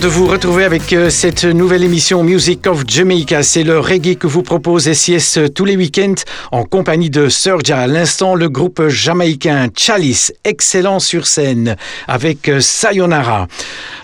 De vous retrouver avec euh, cette nouvelle émission Music of Jamaica. C'est le reggae que vous propose SIS tous les week-ends en compagnie de Serja. À l'instant, le groupe jamaïcain Chalice, excellent sur scène avec euh, Sayonara.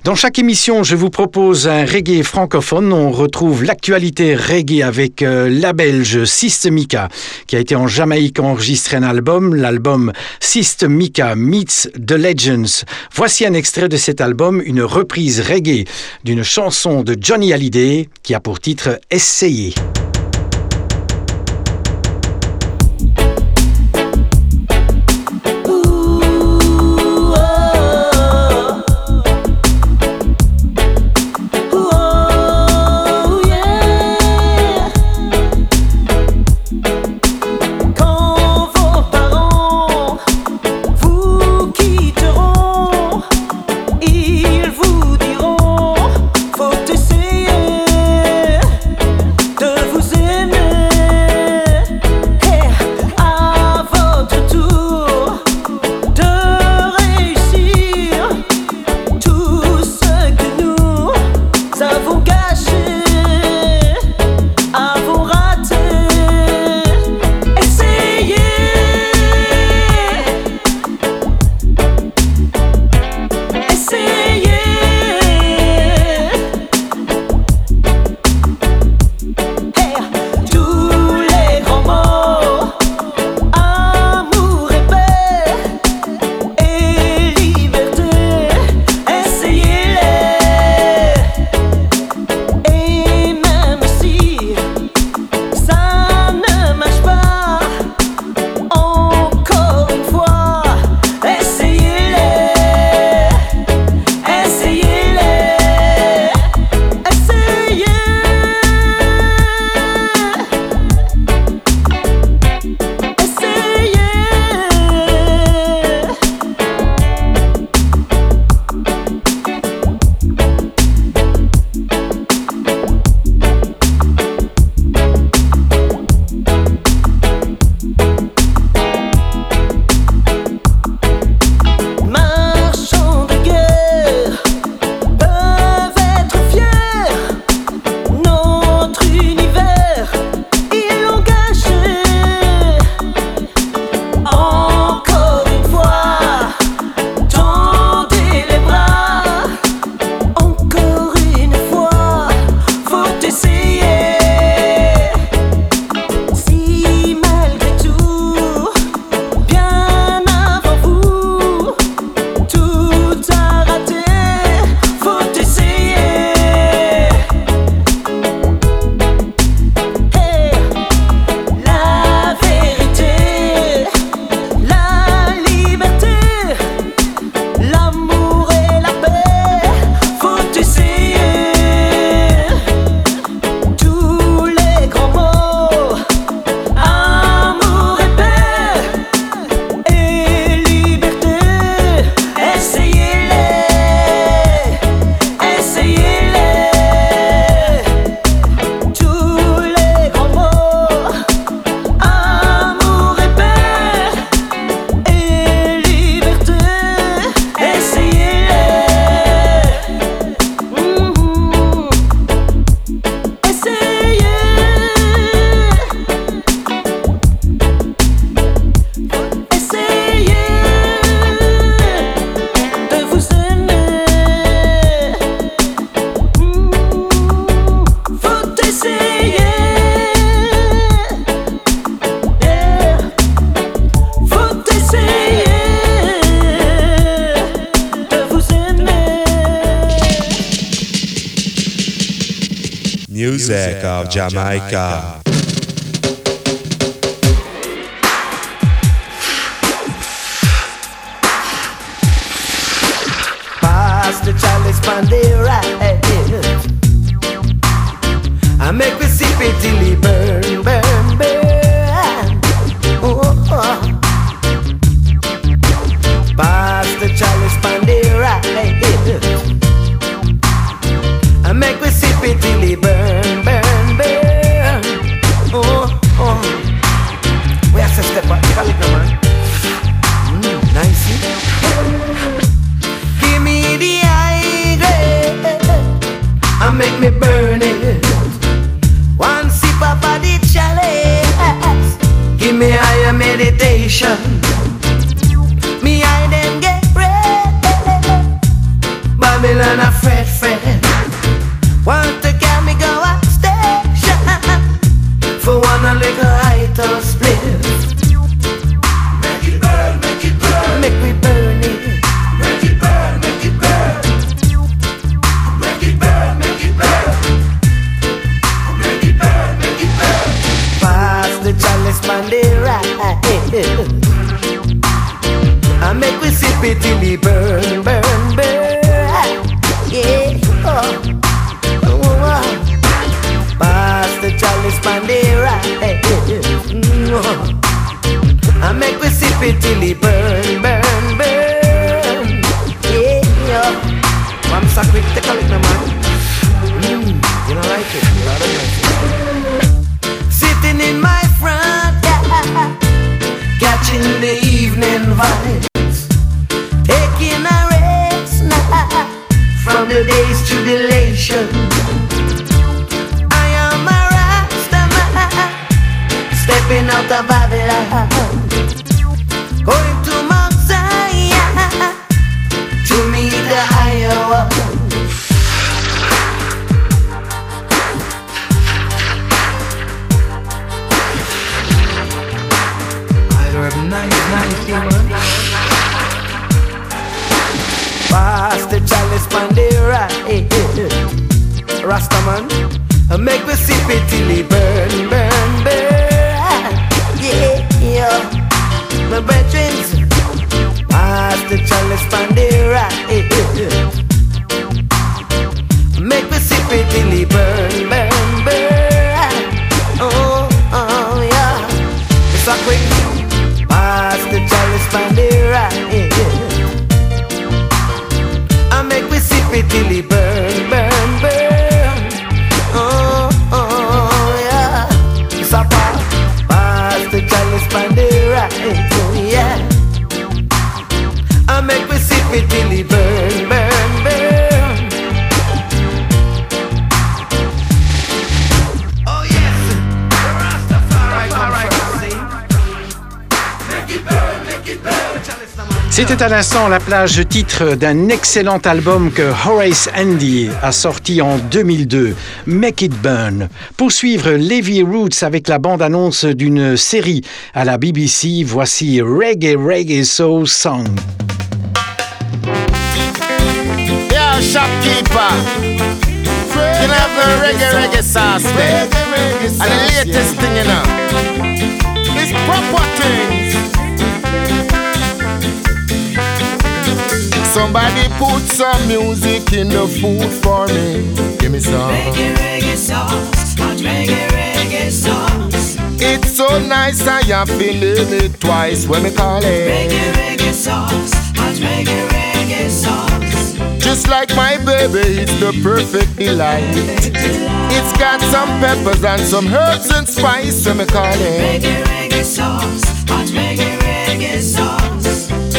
Dans chaque émission, je vous propose un reggae francophone. On retrouve l'actualité reggae avec euh, la belge Systemica qui a été en Jamaïque enregistré un album, l'album Systemica Meets the Legends. Voici un extrait de cet album, une reprise reggae d'une chanson de Johnny Hallyday qui a pour titre Essayer. Jamaica. Pass the chalice from the eh, eh, right. Eh. I make we sip it till it Rastaman Make me sip it till it burn, burn, burn. Yeah, yeah. My brethren Pass the chalice man C'était à l'instant la plage titre d'un excellent album que Horace Andy a sorti en 2002, Make It Burn. Pour suivre Levi Roots avec la bande-annonce d'une série à la BBC, voici Reggae Reggae Soul Song. Yeah, shopkeeper. You know the reggae reggae sauce there. And the latest thing, you know. It's proper things. Somebody put some music in the food for me. Give me some. Reggae, reggae sauce, hot reggae, reggae sauce. It's so nice I have to name it twice when me call it. Reggae, reggae sauce, hot reggae, reggae sauce. Just like my baby, it's the perfect delight. It's got some peppers and some herbs and spice when me call it. Reggae, reggae sauce, hot reggae, reggae sauce.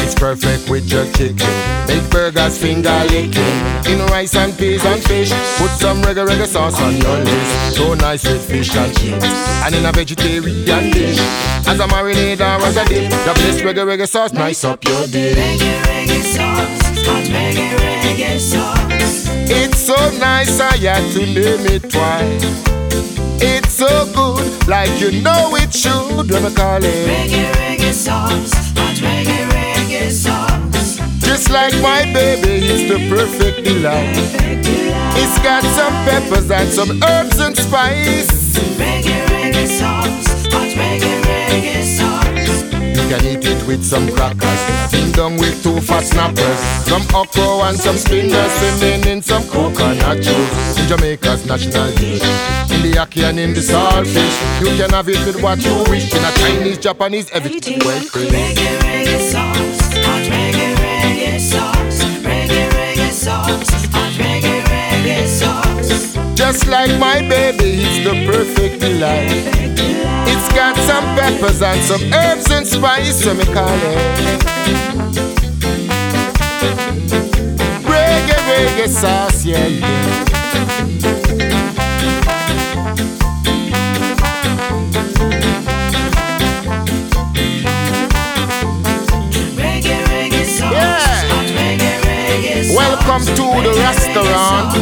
It's perfect with your chicken. Make burgers finger licking. In rice and peas and fish. Put some reggae reggae sauce on your list. So nice with fish and chips. And in a vegetarian dish. As a marinade or as a dip. The best reggae reggae sauce nice up your dish. Reggae, reggae sauce, hot reggae, reggae sauce. It's so nice I had to name it twice. It's so good, like you know it should. When I call it. Reggae, reggae sauce, hot reggae. Just like my baby, it's the perfect delight. It's got some peppers and some herbs and spice. Reggae, reggae sauce, hot reggae, reggae sauce. You can eat it with some crackers. Ding dong with two fat snappers. Some okra and some spinners. Swimming in some coconut juice. In Jamaica's national dish. In the ackee and in the saltfish. You can have it with what you wish. In a Chinese, Japanese, everything well. Reggae, reggae sauce, sauce, hot reggae, reggae sauce. Just like my baby, he's the perfect delight. It's got some peppers and some herbs and spice, so me call it. Reggae, reggae sauce, yeah, yeah. come to the restaurant,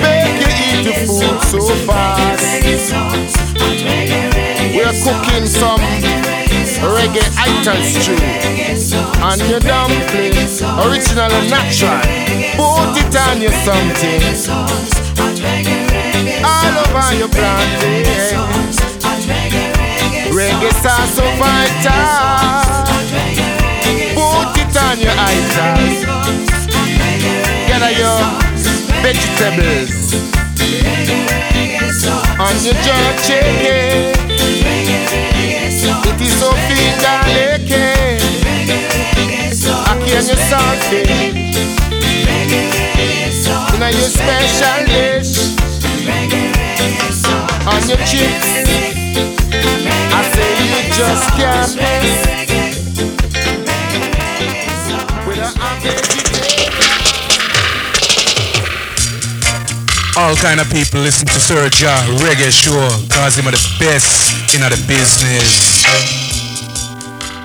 Make you eat the food so fast. We're cooking some reggae items too. and your dumpling, original and natural. Put it on your something, all over your plantain. Reggae sauce so vital. Put it on your items. Get your vegetables on your jerk chicken. It is so finger licking. Aquí en your salty. In a your special dish. On your chips. I say you just can't miss. With a All kind of people listen to Sir Ja Reggae Show Cause him are the best in the business.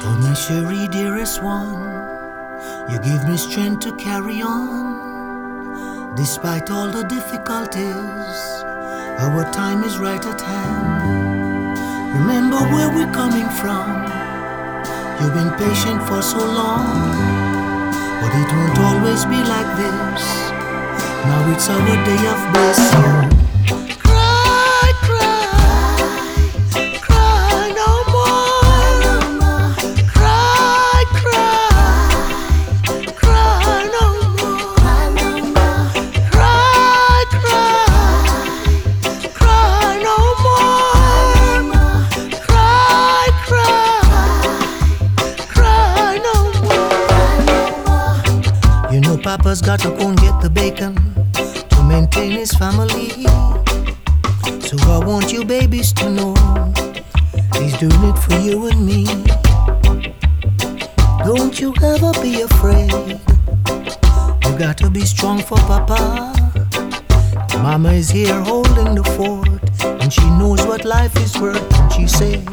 Oh my Cherie, dearest one You give me strength to carry on. Despite all the difficulties Our time is right at hand. Remember where we're coming from. You've been patient for so long But it won't always be like this now it's our day of blessing. Papa's got to go and get the bacon to maintain his family. So I want you babies to know he's doing it for you and me. Don't you ever be afraid. You gotta be strong for Papa. Mama is here holding the fort, and she knows what life is worth. And she said,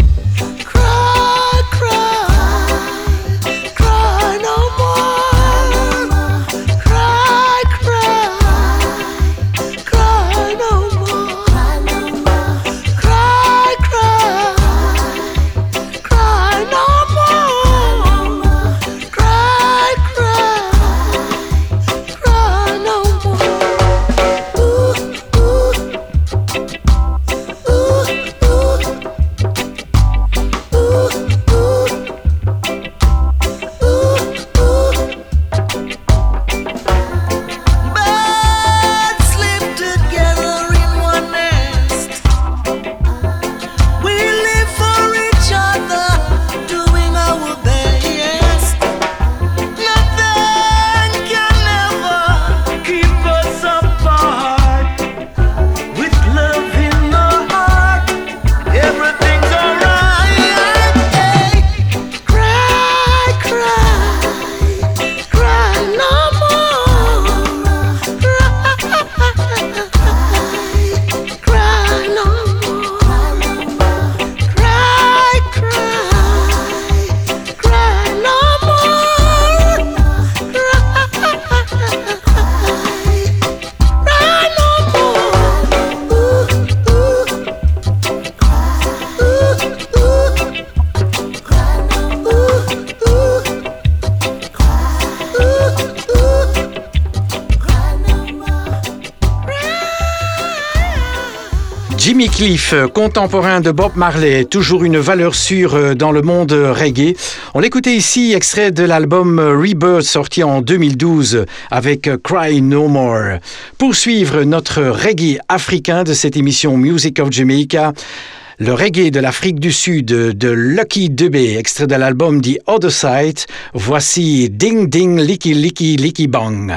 Jimmy Cliff, contemporain de Bob Marley, toujours une valeur sûre euh, dans le monde reggae. On l'écoutait ici, extrait de l'album Rebirth sorti en 2012 avec Cry No More. Pour suivre notre reggae africain de cette émission Music of Jamaica, le reggae de l'Afrique du Sud de Lucky Dubé, extrait de l'album The Other Side, voici Ding Ding Licky Licky Licky Bang.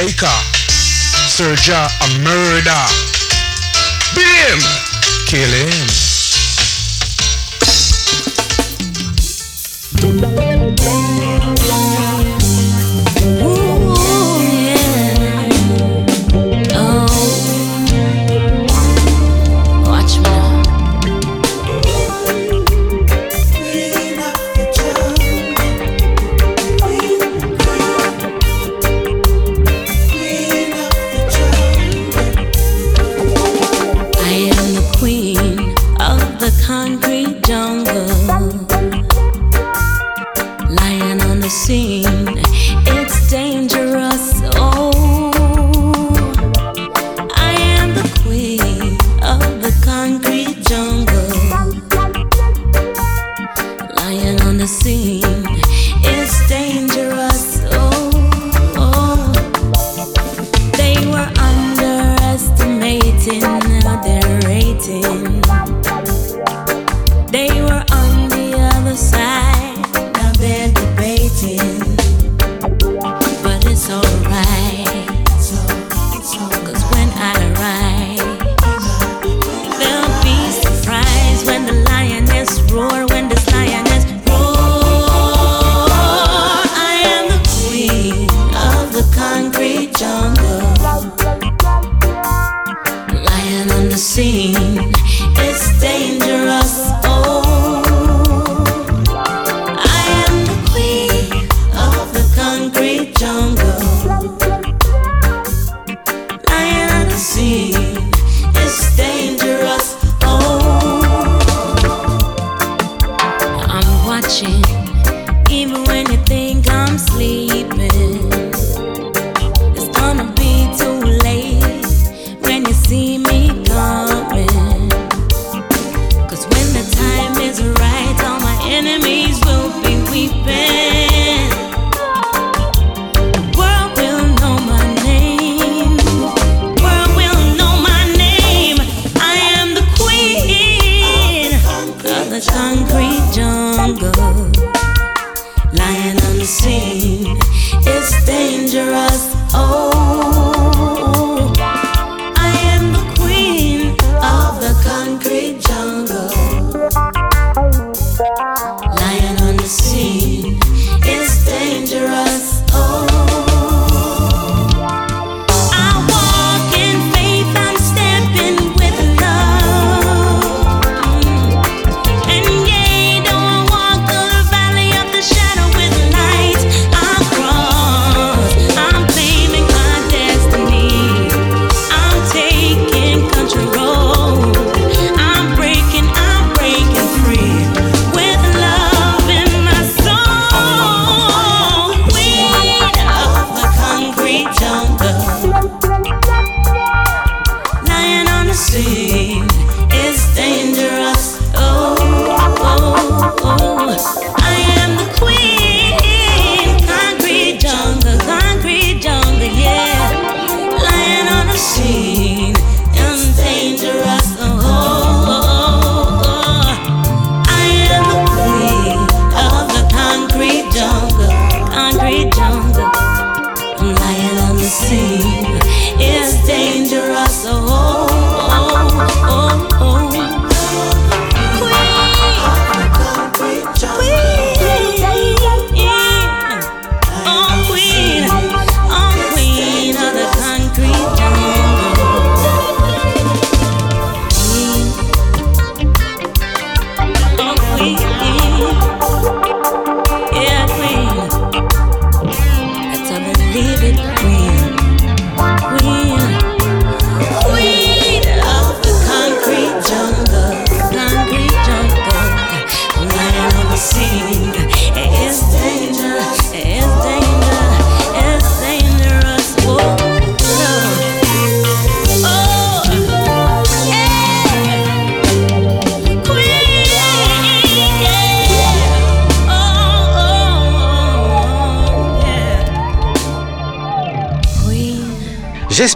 Jamaica. A murder.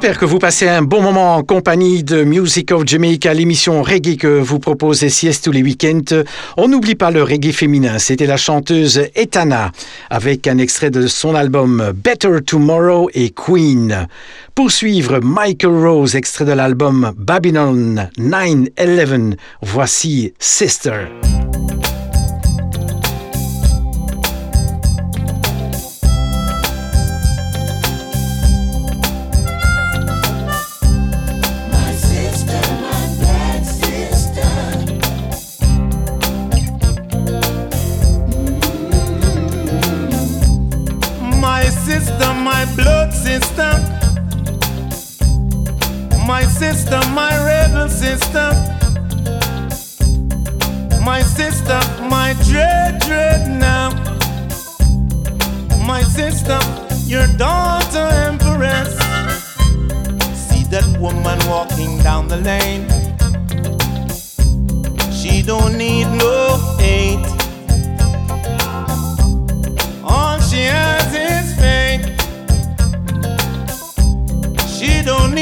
J'espère que vous passez un bon moment en compagnie de Music of Jamaica, l'émission reggae que vous propose SIS tous les week-ends. On n'oublie pas le reggae féminin. C'était la chanteuse Etana avec un extrait de son album Better Tomorrow et Queen. Pour suivre, Michael Rose, extrait de l'album Babylon 9-11. Voici sister, sister, your daughter empress. See that woman walking down the lane. She don't need no hate. All she has is faith. She don't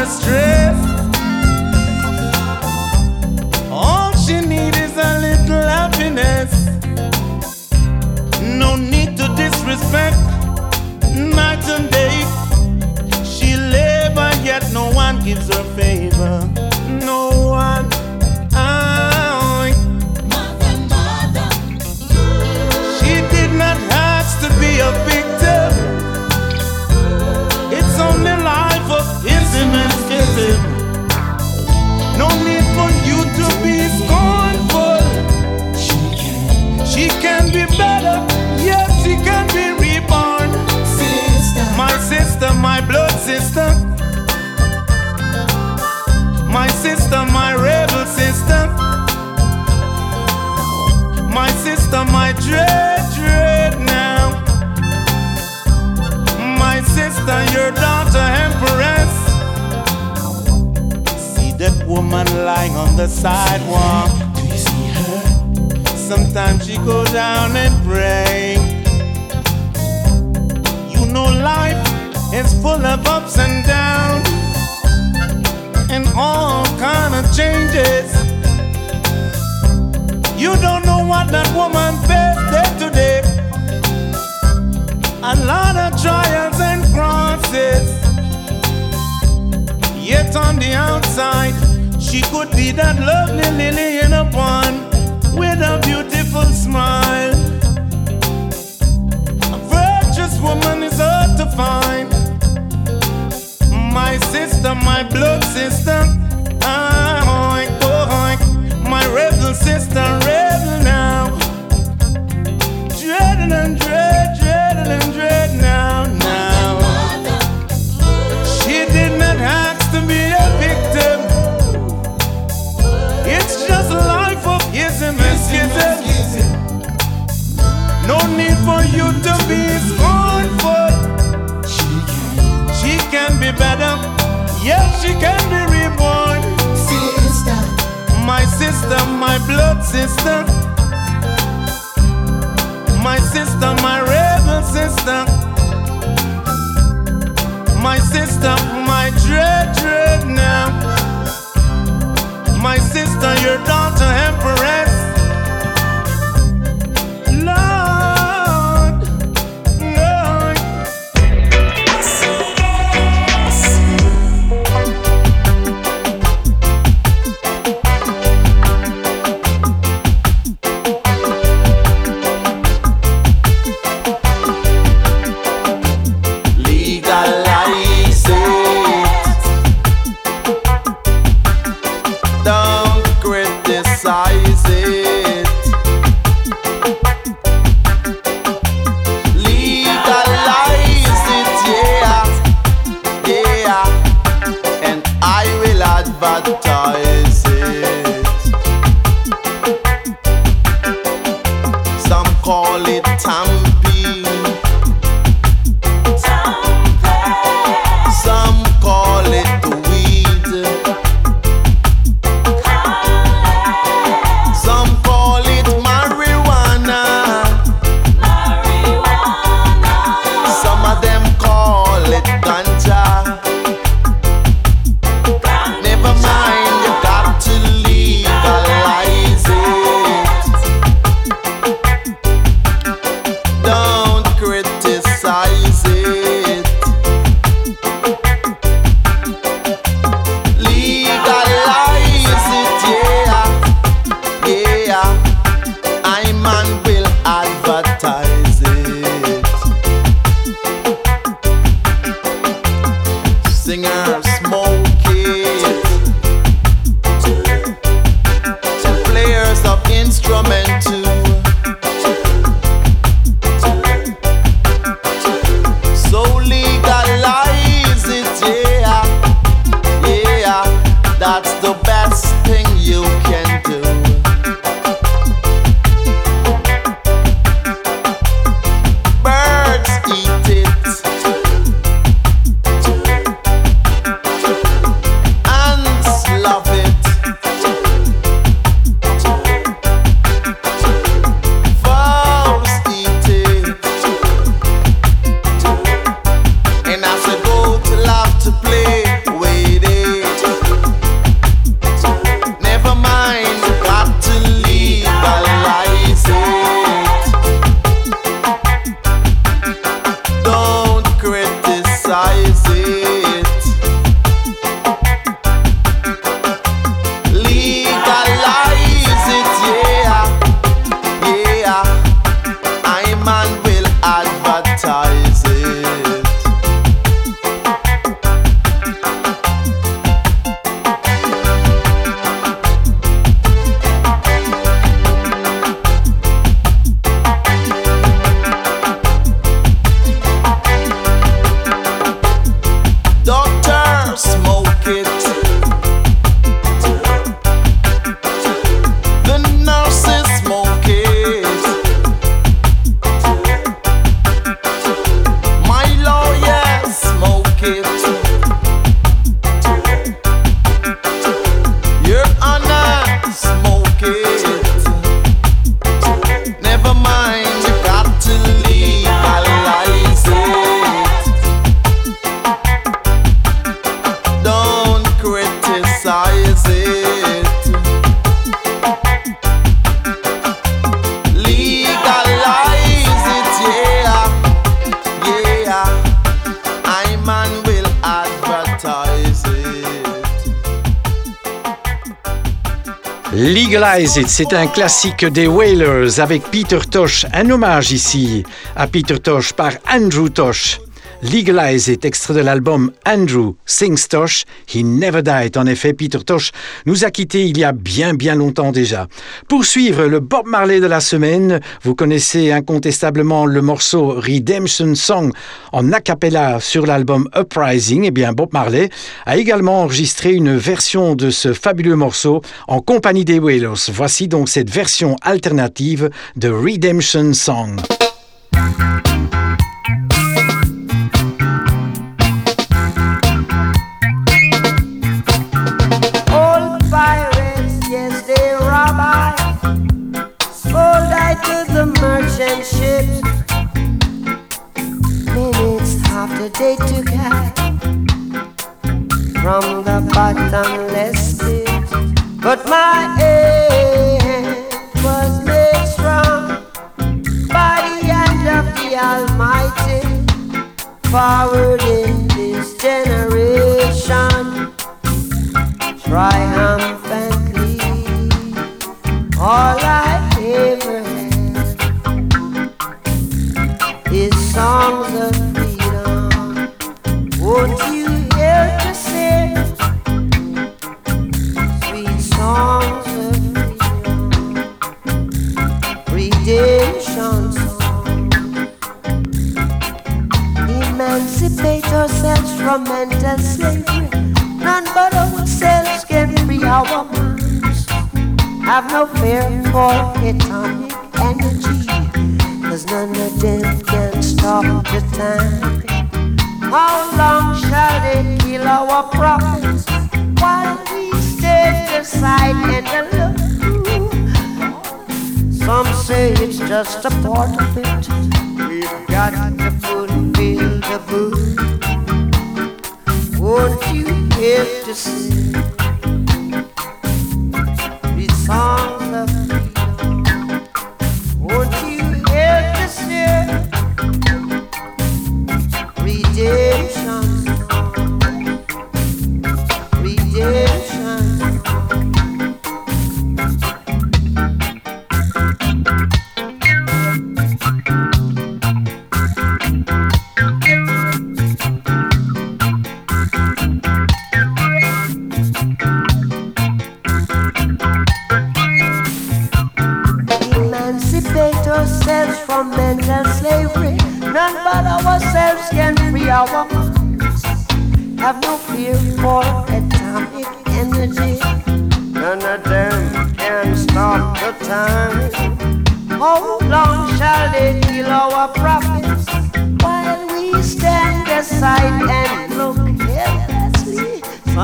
gives her favor. No need to disrespect nights and days. She live yet no one gives her favor no one. Your daughter, empress. See that woman lying on the sidewalk. Do you see her? Sometimes she go down and pray. You know life is full of ups and downs and all kind of changes. You don't know what that woman faced day to day. A lot of trials and crosses. Yet on the outside, she could be that lovely lily in a pond with a beautiful smile. A virtuous woman is hard to find. My sister, my blood sister. Ah, oink, oh. My rebel sister, rebel now. Dreading and dread, dreading my blood sister. My sister, my rebel sister. My sister, my dread, dread now. My sister, your daughter, empress. C'est un classique des Wailers avec Peter Tosh, un hommage ici à Peter Tosh par Andrew Tosh. Legalize It, extrait de l'album Andrew Sings Tosh, He Never Died. En effet, Peter Tosh nous a quittés il y a bien bien longtemps déjà. Pour suivre le Bob Marley de la semaine, vous connaissez incontestablement le morceau Redemption Song en a cappella sur l'album Uprising. Eh bien, Bob Marley a également enregistré une version de ce fabuleux morceau en compagnie des Wailers. Voici donc cette version alternative de Redemption Song. They took high from the bottomless pit. But my hand was made strong by the hand of the Almighty. Forward in this generation, triumphantly,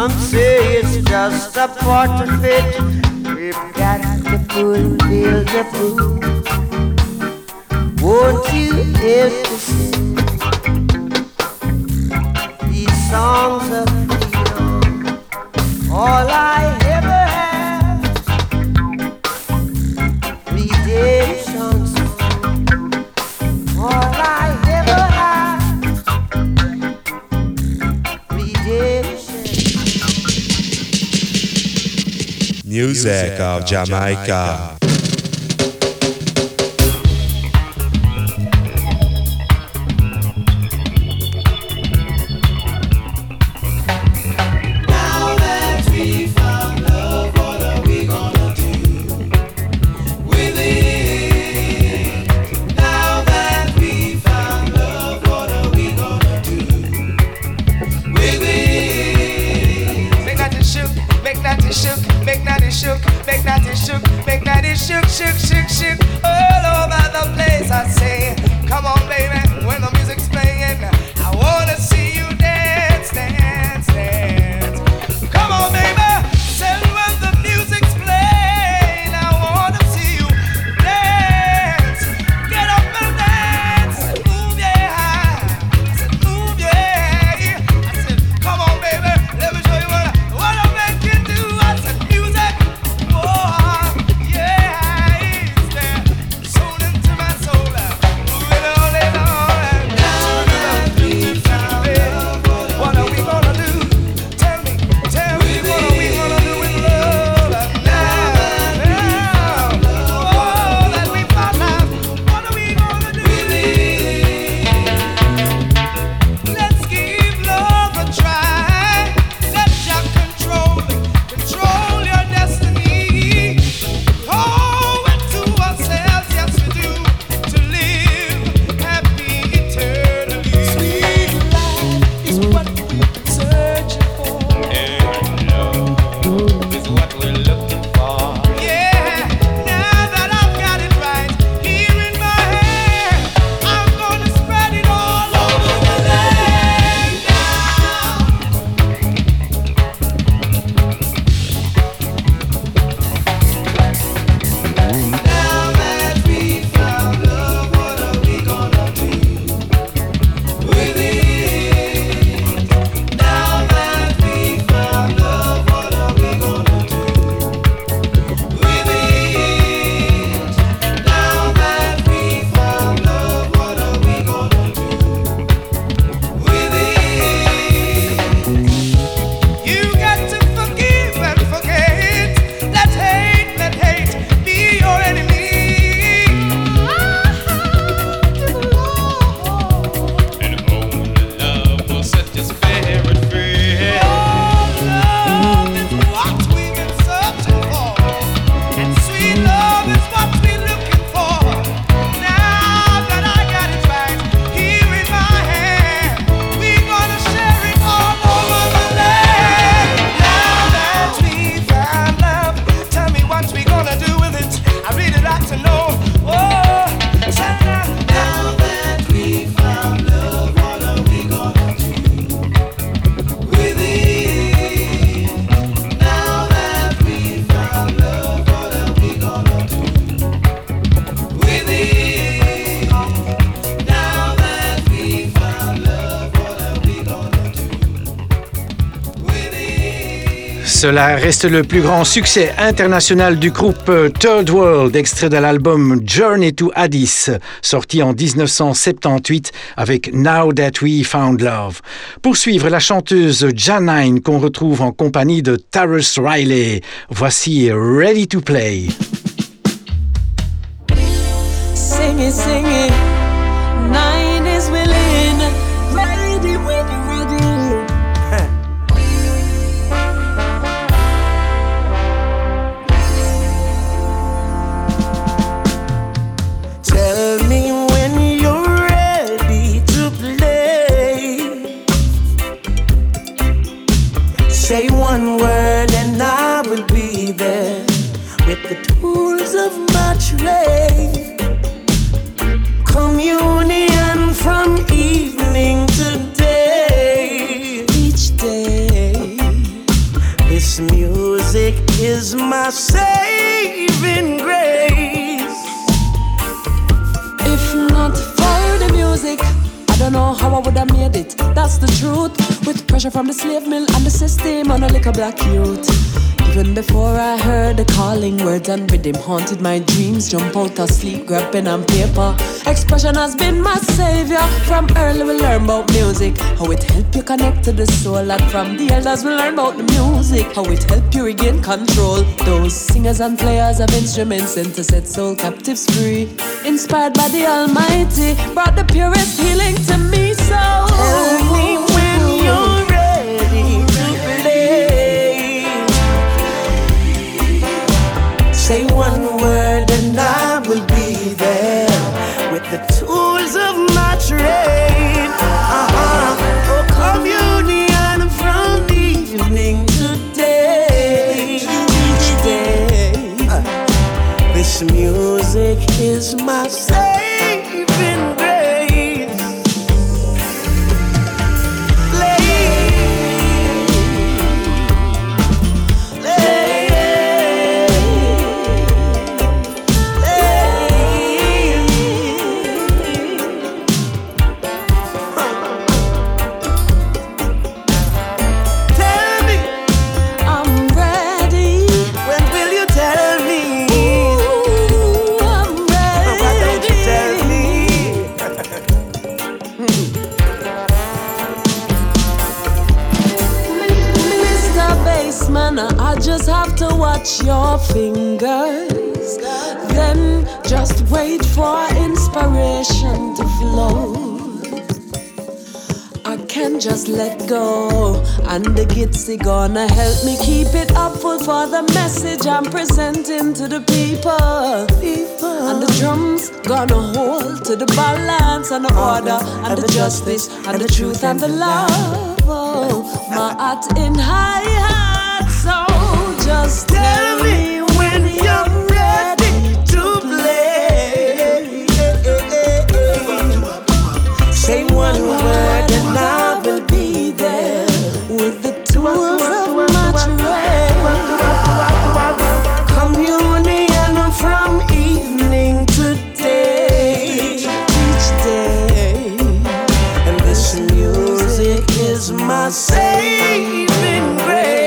Some say it's just a part of it. We've got to fulfill the proof. Won't you help to sing? songs of freedom. All I ever had, redemption. Music of Jamaica. Cela reste le plus grand succès international du groupe Third World, extrait de l'album Journey to Addis, sorti en 1978 avec Now That We Found Love. Pour suivre la chanteuse Janine qu'on retrouve en compagnie de Tarrus Riley. Voici Ready to Play. Communion from evening to day. Each day. This music is my saving grace. If not for the music, I don't know how I would have made it. That's the truth. With pressure from the slave mill and the system on a little black youth. Even before I heard the calling words and rhythm haunted my dreams. Jump out of sleep, grab pen and paper. Expression has been my savior. From early we learn about music, how it help you connect to the soul. And from the elders we learn about the music, how it help you regain control. Those singers and players of instruments sent to set soul captives free. Inspired by the Almighty, brought the purest healing to me. So Tell me when you're ready to play. Say one word and I will be there with the tools of my train for communion from evening today today uh, this music is my just let go, and the gitsy gonna help me keep it up full for the message I'm presenting to the people. And the drums gonna hold to the balance and the order and the justice and the truth and the love. Oh, my heart in high hat, so just Tell saving grace.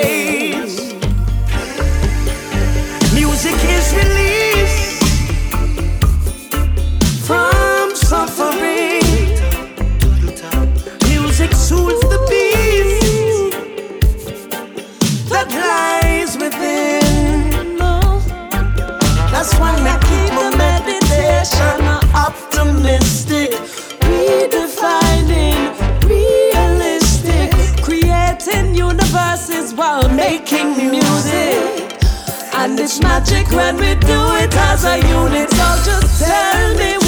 Making music. And it's magic when we do it as a unit. So just tell me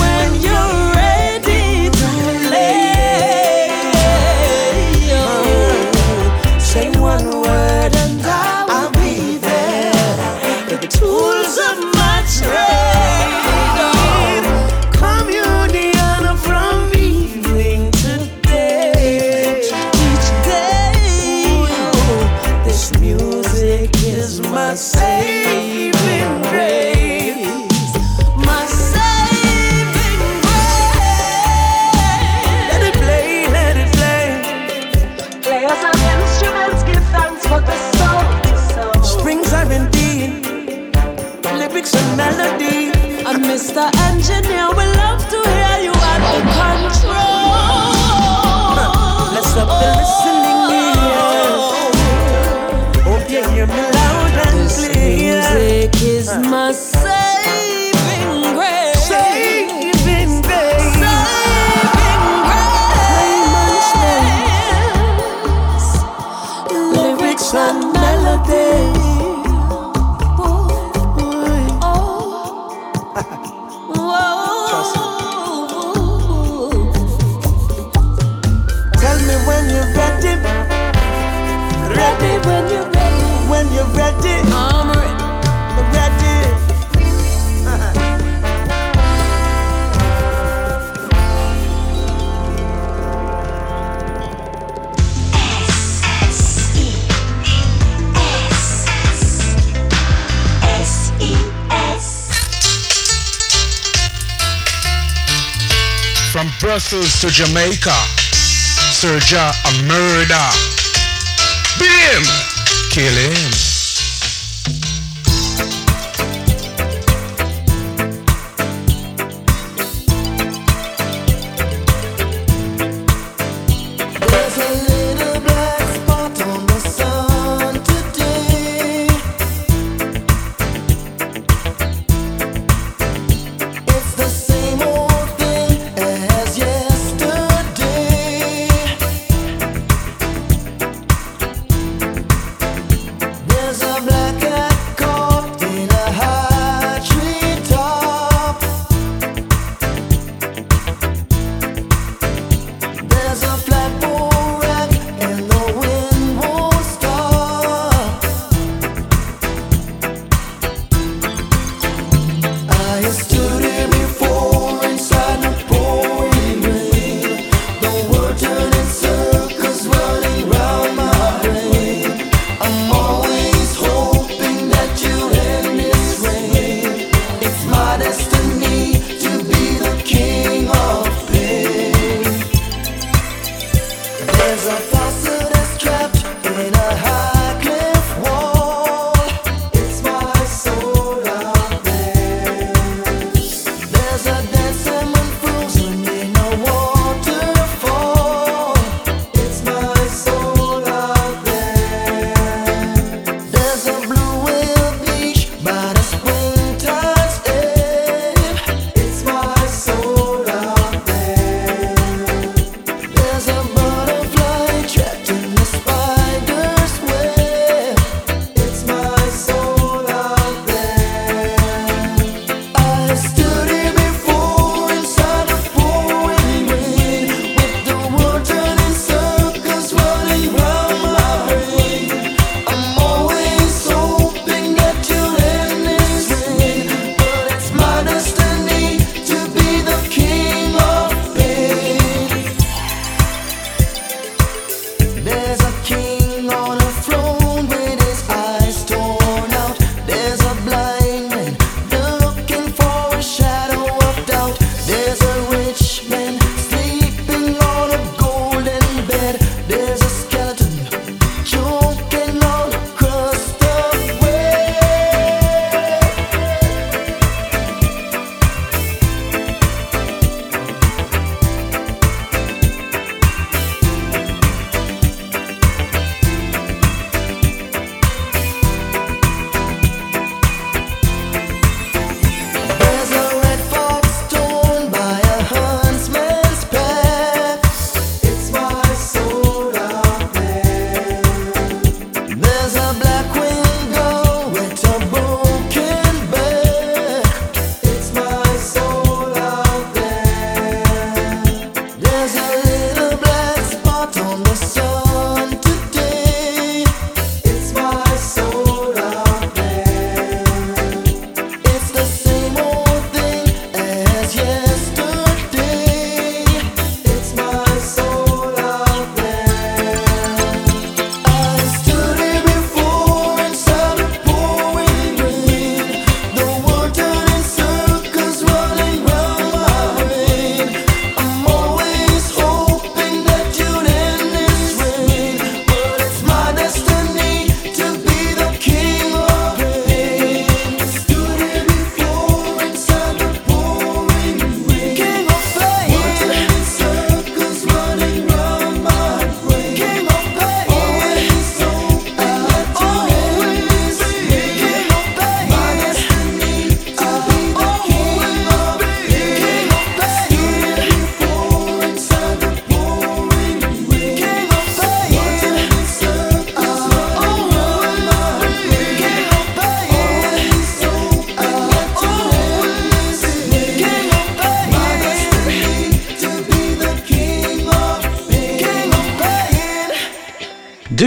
cruise to Jamaica. Sir a murder. Beat him! Kill him.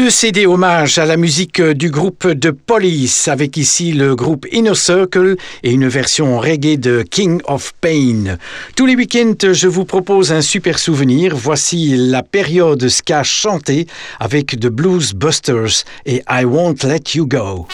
Deux CD hommage à la musique du groupe de Police, avec ici le groupe Inner Circle et une version reggae de King of Pain. Tous les week-ends, je vous propose un super souvenir. Voici la période ska chantée avec The Blues Busters et I Won't Let You Go.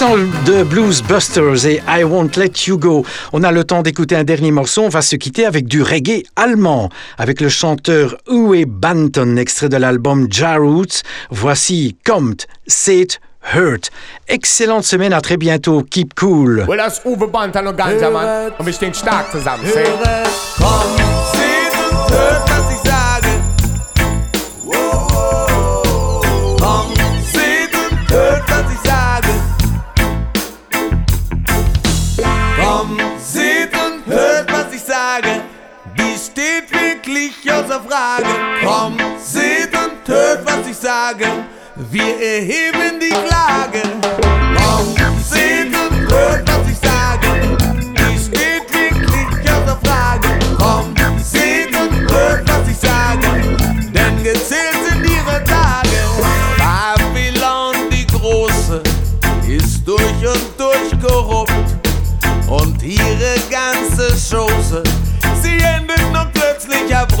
De Blues Busters et I Won't Let You Go, on a le temps d'écouter un dernier morceau. On va se quitter avec du reggae allemand, avec le chanteur Uwe Banton, extrait de l'album Jarroots. Voici Kommt, Seht, Hurt. Excellente semaine, à très bientôt. Keep cool. Well, das Uwe Banton und Ganja, Mann. Und wir stehen stark zusammen. Komm, seht und hört, was ich außer Frage. Komm, seht und hört, was ich sage. Wir erheben die Klage.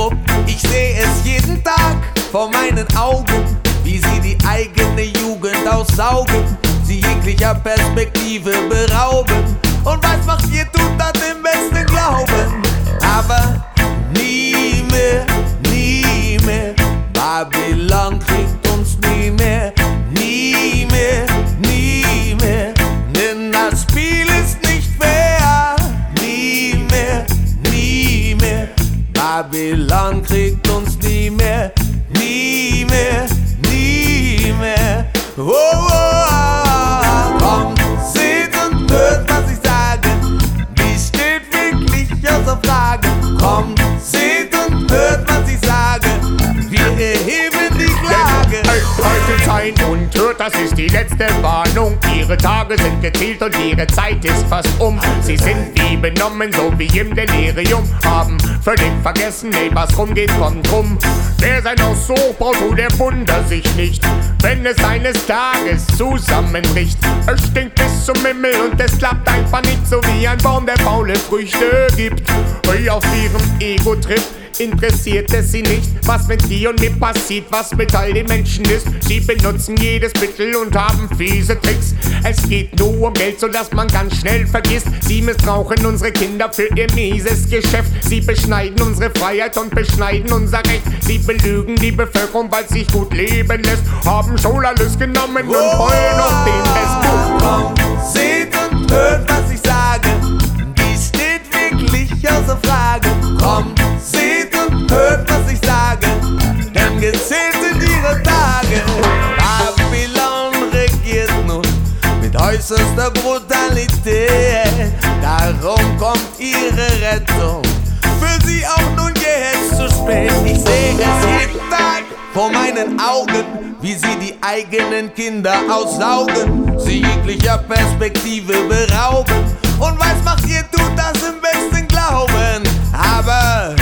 Plötzlich abrupt. Ich sehe es jeden Tag vor meinen Augen, wie sie die eigene Jugend aussaugen, sie jeglicher Perspektive berauben. Und was macht ihr tut das im besten Glauben? Aber nie mehr, nie mehr, Babylon Komm, Sein und hört, das ist die letzte Warnung. Ihre Tage sind gezählt und ihre Zeit ist fast um. Sie sind wie benommen, so wie im Delirium. Haben völlig vergessen, nee, was rumgeht, kommt rum. Wer sein Haus so baut, so der wundert sich nicht, wenn es eines Tages zusammenbricht. Es stinkt bis zum Himmel und es klappt einfach nicht, so wie ein Baum, der faule Früchte gibt. Auf ihrem Ego-Trip interessiert es sie nicht, was mit dir und mir passiert, was mit all den Menschen ist. Sie benutzen jedes Mittel und haben fiese Tricks. Es geht nur um Geld, sodass man ganz schnell vergisst. Sie missbrauchen unsere Kinder für ihr mieses Geschäft. Sie beschneiden unsere Freiheit und beschneiden unser Recht. Sie belügen die Bevölkerung, weil sich gut leben lässt. Haben schon alles genommen und wollen noch den Rest. Komm, seht und hört, was ich sage hört, was ich sage, denn gezählt sind ihre Tage. Babylon regiert nun mit äußerster Brutalität. Darum kommt ihre Rettung für sie auch nun jetzt zu spät. Ich sehe es jeden Tag vor meinen Augen, wie sie die eigenen Kinder aussaugen, sie jeglicher Perspektive berauben. Und was macht ihr tut, das im besten Glauben. Aber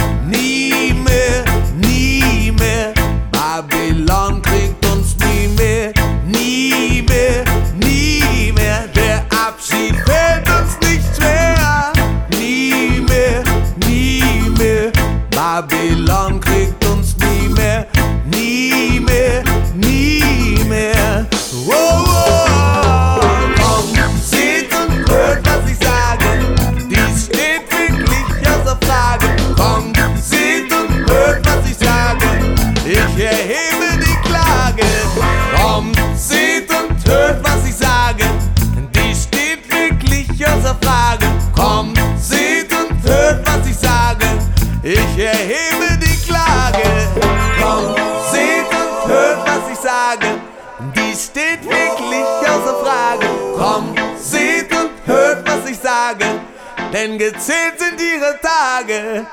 Denn gezählt sind ihre Tage.